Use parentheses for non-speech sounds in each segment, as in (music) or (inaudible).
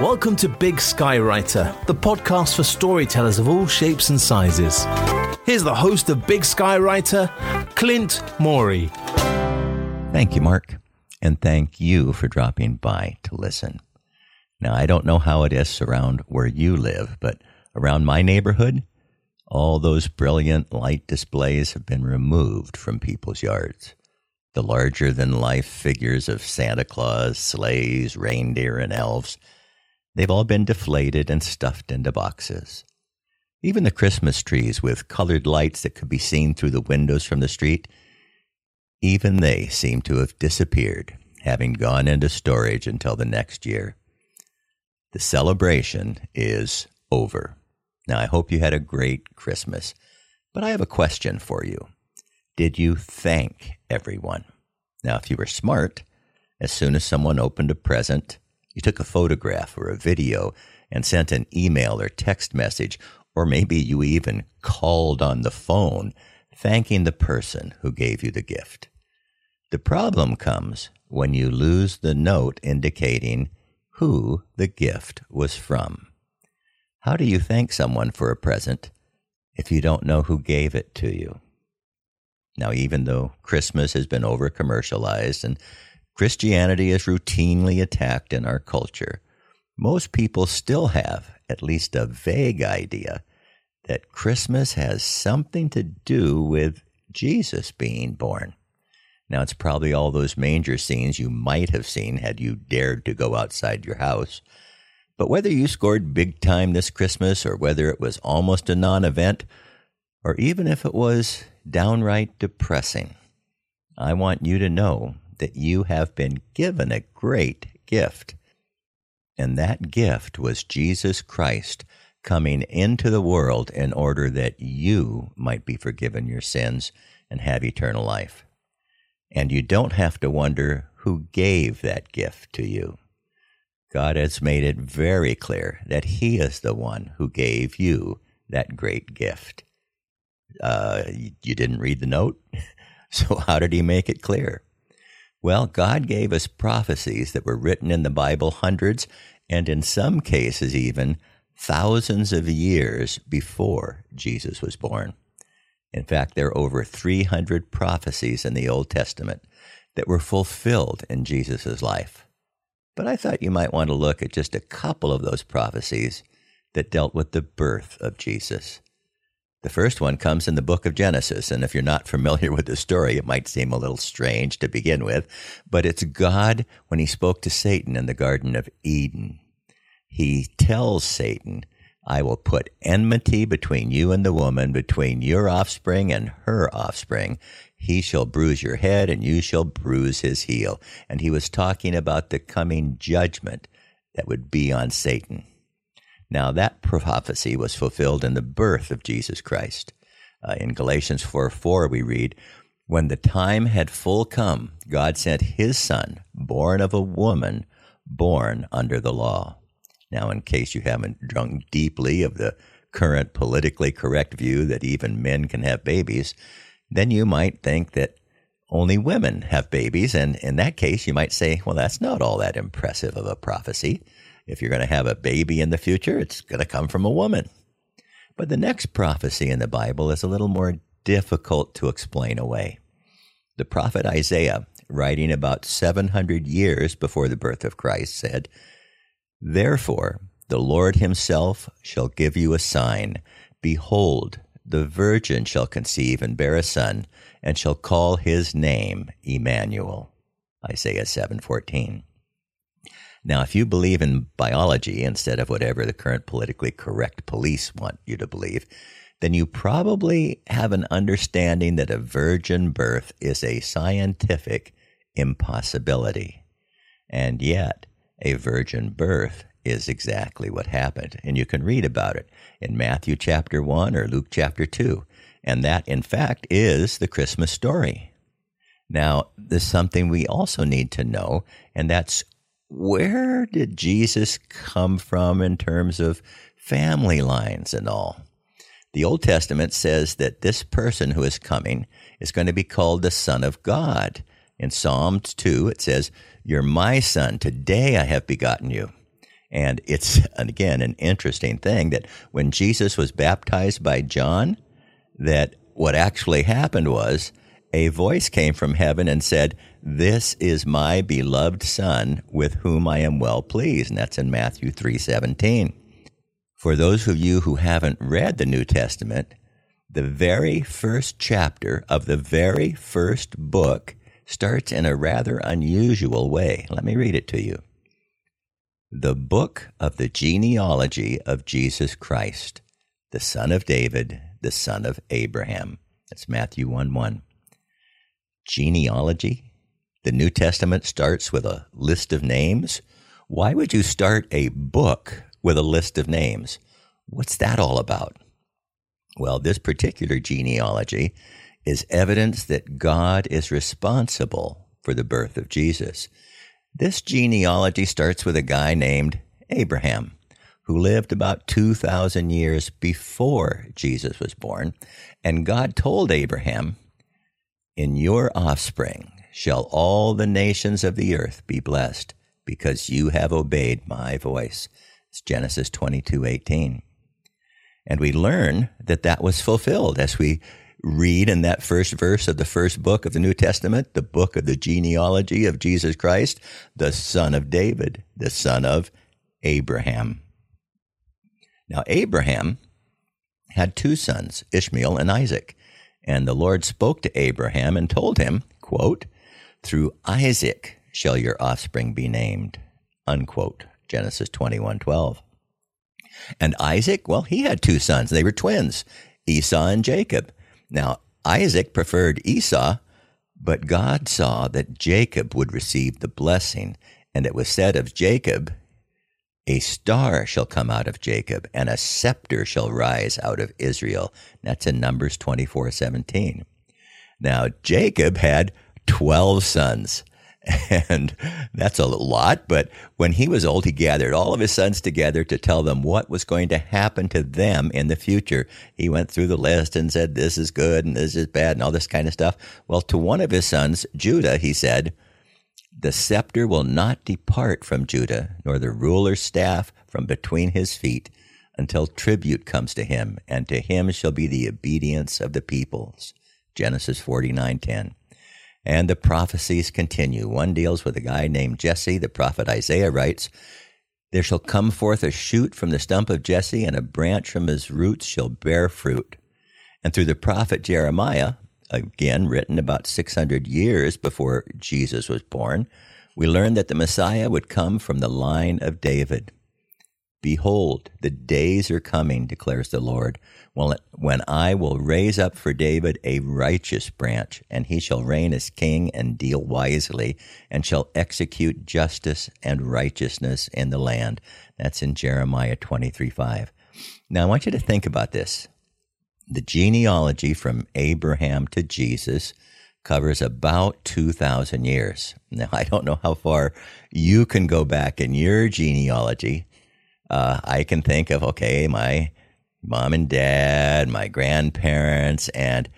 Welcome to Big Sky Writer, the podcast for storytellers of all shapes and sizes. Here's the host of Big Sky Writer, Clint Morey. Thank you, Mark. And thank you for dropping by to listen. Now, I don't know how it is around where you live, but around my neighborhood, all those brilliant light displays have been removed from people's yards. The larger than life figures of Santa Claus, sleighs, reindeer, and elves They've all been deflated and stuffed into boxes. Even the Christmas trees with colored lights that could be seen through the windows from the street, even they seem to have disappeared, having gone into storage until the next year. The celebration is over. Now, I hope you had a great Christmas, but I have a question for you. Did you thank everyone? Now, if you were smart, as soon as someone opened a present, you took a photograph or a video and sent an email or text message, or maybe you even called on the phone thanking the person who gave you the gift. The problem comes when you lose the note indicating who the gift was from. How do you thank someone for a present if you don't know who gave it to you? Now, even though Christmas has been over commercialized and Christianity is routinely attacked in our culture. Most people still have at least a vague idea that Christmas has something to do with Jesus being born. Now, it's probably all those manger scenes you might have seen had you dared to go outside your house. But whether you scored big time this Christmas, or whether it was almost a non event, or even if it was downright depressing, I want you to know that you have been given a great gift. And that gift was Jesus Christ coming into the world in order that you might be forgiven your sins and have eternal life. And you don't have to wonder who gave that gift to you. God has made it very clear that He is the one who gave you that great gift. Uh, you didn't read the note? (laughs) So, how did He make it clear? Well, God gave us prophecies that were written in the Bible hundreds and in some cases even thousands of years before Jesus was born. In fact, there are over 300 prophecies in the Old Testament that were fulfilled in Jesus' life. But I thought you might want to look at just a couple of those prophecies that dealt with the birth of Jesus. The first one comes in the book of Genesis, and if you're not familiar (laughs) with the story, it might seem a little strange to begin with, but it's God when he spoke to Satan in the Garden of Eden. He tells Satan, I will put enmity between you and the woman, between your offspring and her offspring. He shall bruise your head, and you shall bruise his heel. And he was talking about the coming judgment that would be on Satan. Now, that prophecy was fulfilled in the birth of Jesus Christ. Uh, in Galatians 4 4, we read, When the time had full come, God sent his son, born of a woman, born under the law. Now, in case you haven't drunk deeply of the current politically correct view that even men can have babies, then you might think that only women have babies. And in that case, you might say, well, that's not all that impressive of a prophecy. If you're going to have a baby in the future, it's going to come from a woman. But the next prophecy in the Bible is a little more difficult to explain away. The prophet Isaiah, writing about 700 years before the birth of Christ, said, Therefore, the Lord himself shall give you a sign. Behold, the virgin shall conceive and bear a son, and shall call his name Emmanuel. Isaiah 7:14. Now, if you believe in biology instead of whatever the current politically correct police want you to believe, then you probably have an understanding that a virgin birth is a scientific impossibility. And yet, a virgin birth is exactly what happened. And you can read about it in Matthew chapter 1 or Luke chapter 2. And that, in fact, is the Christmas story. Now, there's something we also need to know, and that's where did Jesus come from in terms of family lines and all? The Old Testament says that this person who is coming is going to be called the Son of God. In Psalms 2, it says, You're my son. Today I have begotten you. And it's, again, an interesting thing that when Jesus was baptized by John, that what actually happened was a voice came from heaven and said, This is my beloved Son with whom I am well pleased. And that's in Matthew 3:17. For those of you who haven't read the New Testament, the very first chapter of the very first book starts in a rather unusual way. Let me read it to you. The book of the genealogy of Jesus Christ, the son of David, the son of Abraham. That's Matthew 1 1. Genealogy? The New Testament starts with a list of names. Why would you start a book with a list of names? What's that all about? Well, this particular genealogy is evidence that God is responsible for the birth of Jesus. This genealogy starts with a guy named Abraham, who lived about 2,000 years before Jesus was born. And God told Abraham, In your offspring shall all the nations of the earth be blessed, because you have obeyed my voice. It's Genesis 22 18. And we learn that that was fulfilled as we read in that first verse of the first book of the New Testament, the book of the genealogy of Jesus Christ, the son of David, the son of Abraham. Now, Abraham had two sons, Ishmael and Isaac. And the Lord spoke to Abraham and told him, quote, through Isaac shall your offspring be named, unquote. Genesis 21, 12. And Isaac, well, he had two sons. They were twins, Esau and Jacob. Now, Isaac preferred Esau, but God saw that Jacob would receive the blessing. And it was said of Jacob, A star shall come out of Jacob, and a scepter shall rise out of Israel. That's in Numbers 24 17. Now, Jacob had 12 sons. (laughs) And that's a lot. But when he was old, he gathered all of his sons together to tell them what was going to happen to them in the future. He went through the list and said, this is good and this is bad and all this kind of stuff. Well, to one of his sons, Judah, he said, the scepter will not depart from Judah, nor the ruler's staff from between his feet until tribute comes to him, and to him shall be the obedience of the peoples. Genesis 49:10. And the prophecies continue. One deals with a guy named Jesse. The prophet Isaiah writes, There shall come forth a shoot from the stump of Jesse, and a branch from his roots shall bear fruit. And through the prophet Jeremiah, again written about 600 years before Jesus was born, we learn that the Messiah would come from the line of David. Behold, the days are coming, declares the Lord, when I will raise up for David a righteous branch, and he shall reign as king and deal wisely, and shall execute justice and righteousness in the land. That's in Jeremiah 23 5. Now, I want you to think about this. The genealogy from Abraham to Jesus covers about 2,000 years. Now, I don't know how far you can go back in your genealogy. Uh, I can think of, okay, my mom and dad, my grandparents, and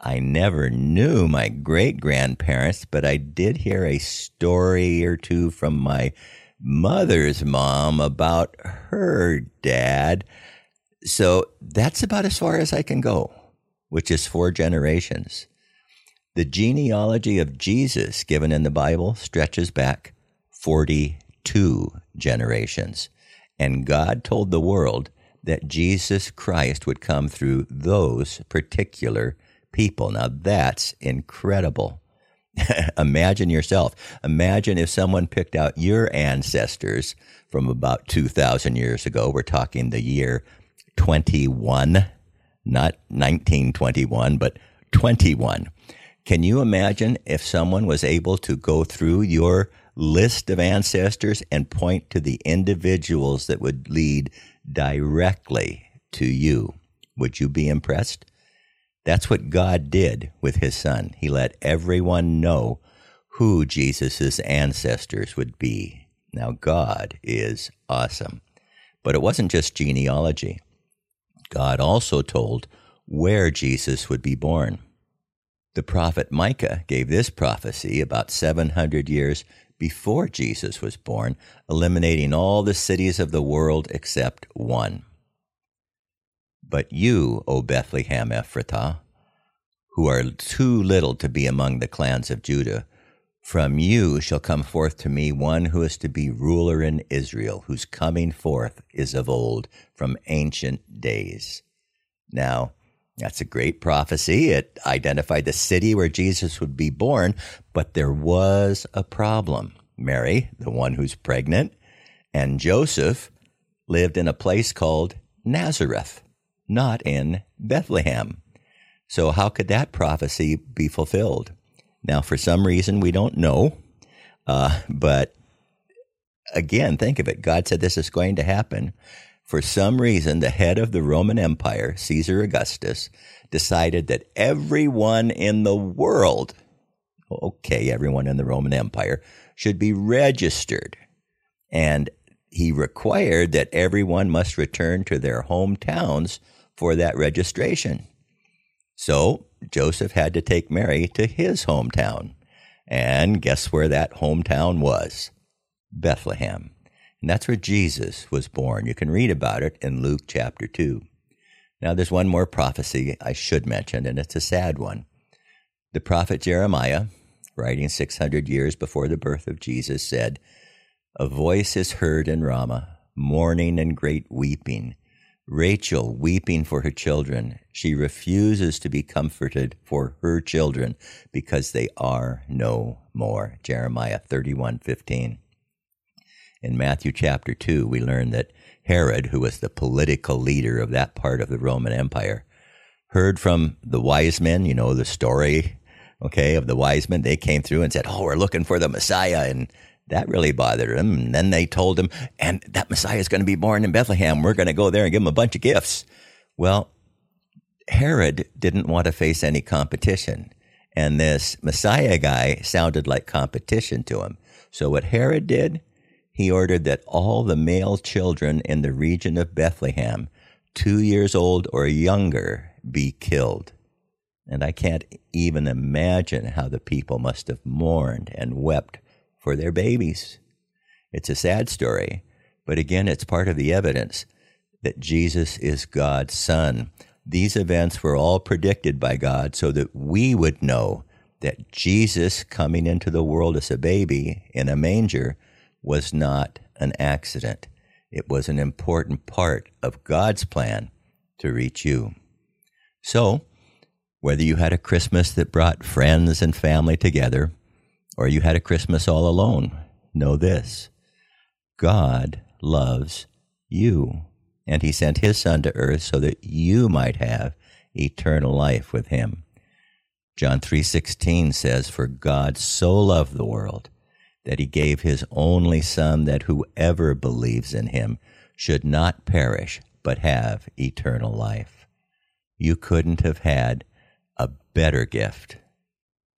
I never knew my great grandparents, but I did hear a story or two from my mother's mom about her dad. So that's about as far as I can go, which is four generations. The genealogy of Jesus given in the Bible stretches back 42 generations. And God told the world that Jesus Christ would come through those particular people. Now that's incredible. (laughs) Imagine yourself. Imagine if someone picked out your ancestors from about 2,000 years ago. We're talking the year 21, not 1921, but 21. Can you imagine if someone was able to go through your list of ancestors and point to the individuals that would lead directly to you. Would you be impressed? That's what God did with his son. He let everyone know who Jesus' ancestors would be. Now, God is awesome. But it wasn't just genealogy. God also told where Jesus would be born. The prophet Micah gave this prophecy about 700 years before Jesus was born, eliminating all the cities of the world except one. But you, O Bethlehem Ephratah, who are too little to be among the clans of Judah, from you shall come forth to me one who is to be ruler in Israel, whose coming forth is of old, from ancient days. Now, that's a great prophecy. It identified the city where Jesus would be born, but there was a problem. Mary, the one who's pregnant, and Joseph lived in a place called Nazareth, not in Bethlehem. So, how could that prophecy be fulfilled? Now, for some reason, we don't know, uh, but again, think of it. God said this is going to happen. For some reason, the head of the Roman Empire, Caesar Augustus, decided that everyone in the world, okay, everyone in the Roman Empire, should be registered. And he required that everyone must return to their hometowns for that registration. So Joseph had to take Mary to his hometown. And guess where that hometown was? Bethlehem. And that's where Jesus was born. You can read about it in Luke chapter 2. Now, there's one more prophecy I should mention, and it's a sad one. The prophet Jeremiah, writing 600 years before the birth of Jesus, said, A voice is heard in Ramah, mourning and great weeping. Rachel weeping for her children. She refuses to be comforted for her children because they are no more. Jeremiah 31 15. In Matthew chapter 2, we learn that Herod, who was the political leader of that part of the Roman Empire, heard from the wise men, you know, the story, okay, of the wise men. They came through and said, Oh, we're looking for the Messiah. And that really bothered him. And then they told him, and that Messiah is going to be born in Bethlehem. We're going to go there and give him a bunch of gifts. Well, Herod didn't want to face any competition. And this Messiah guy sounded like competition to him. So what Herod did, he ordered that all the male children in the region of Bethlehem, two years old or younger, be killed. And I can't even imagine how the people must have mourned and wept for their babies. It's a sad story, but again, it's part of the evidence that Jesus is God's Son. These events were all predicted by God so that we would know that Jesus coming into the world as a baby in a manger was not an accident. It was an important part of God's plan to reach you. So, whether you had a Christmas that brought friends and family together, or you had a Christmas all alone, know this God loves you, and He sent His Son to earth so that you might have eternal life with Him. John 3:16 says for God so loved the world that he gave his only Son, that whoever believes in him should not perish, but have eternal life. You couldn't have had a better gift.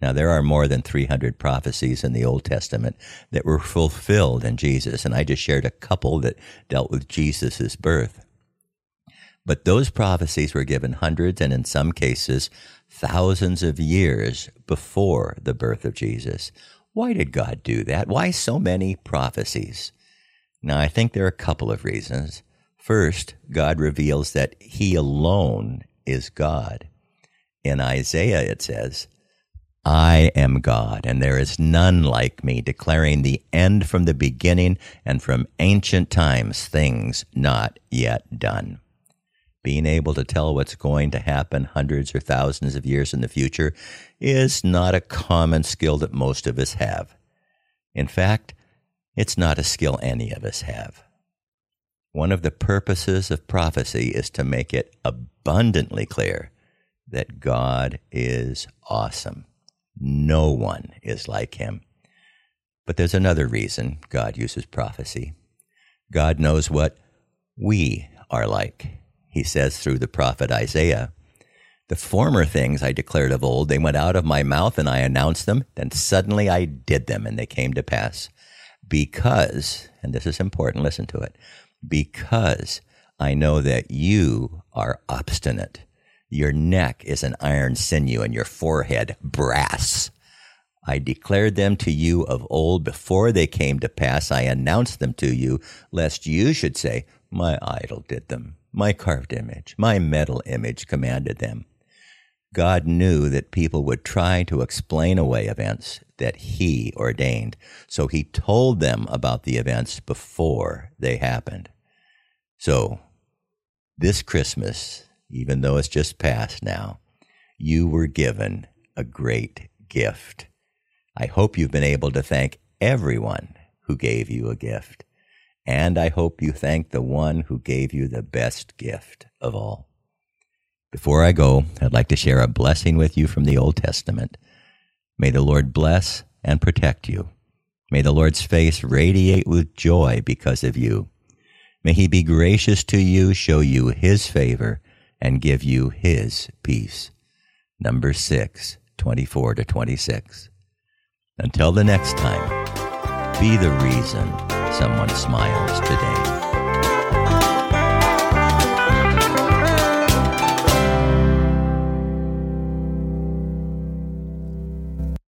Now, there are more than 300 prophecies in the Old Testament that were fulfilled in Jesus, and I just shared a couple that dealt with Jesus' birth. But those prophecies were given hundreds and in some cases thousands of years before the birth of Jesus. Why did God do that? Why so many prophecies? Now, I think there are a couple of reasons. First, God reveals that He alone is God. In Isaiah, it says, I am God, and there is none like me, declaring the end from the beginning and from ancient times things not yet done being able to tell what's going to happen hundreds or thousands of years in the future is not a common skill that most of us have. In fact, it's not a skill any of us have. One of the purposes of prophecy is to make it abundantly clear that God is awesome. No one is like him. But there's another reason God uses prophecy. God knows what we are like he says through the prophet Isaiah. The former things I declared of old, they went out of my mouth and I announced them. Then suddenly I did them and they came to pass. Because, and this is important, listen to it, because I know that you are obstinate. Your neck is an iron sinew and your forehead brass. I declared them to you of old before they came to pass. I announced them to you, lest you should say, My idol did them. My carved image, my metal image commanded them. God knew that people would try to explain away events that He ordained, so He told them about the events before they happened. So, this Christmas, even though it's just past now, you were given a great gift. I hope you've been able to thank everyone who gave you a gift. And I hope you thank the one who gave you the best gift of all. Before I go, I'd like to share a blessing with you from the Old Testament. May the Lord bless and protect you. May the Lord's face radiate with joy because of you. May he be gracious to you, show you his favor, and give you his peace. Number 6, 24 to 26. Until the next time, be the reason someone smiles today.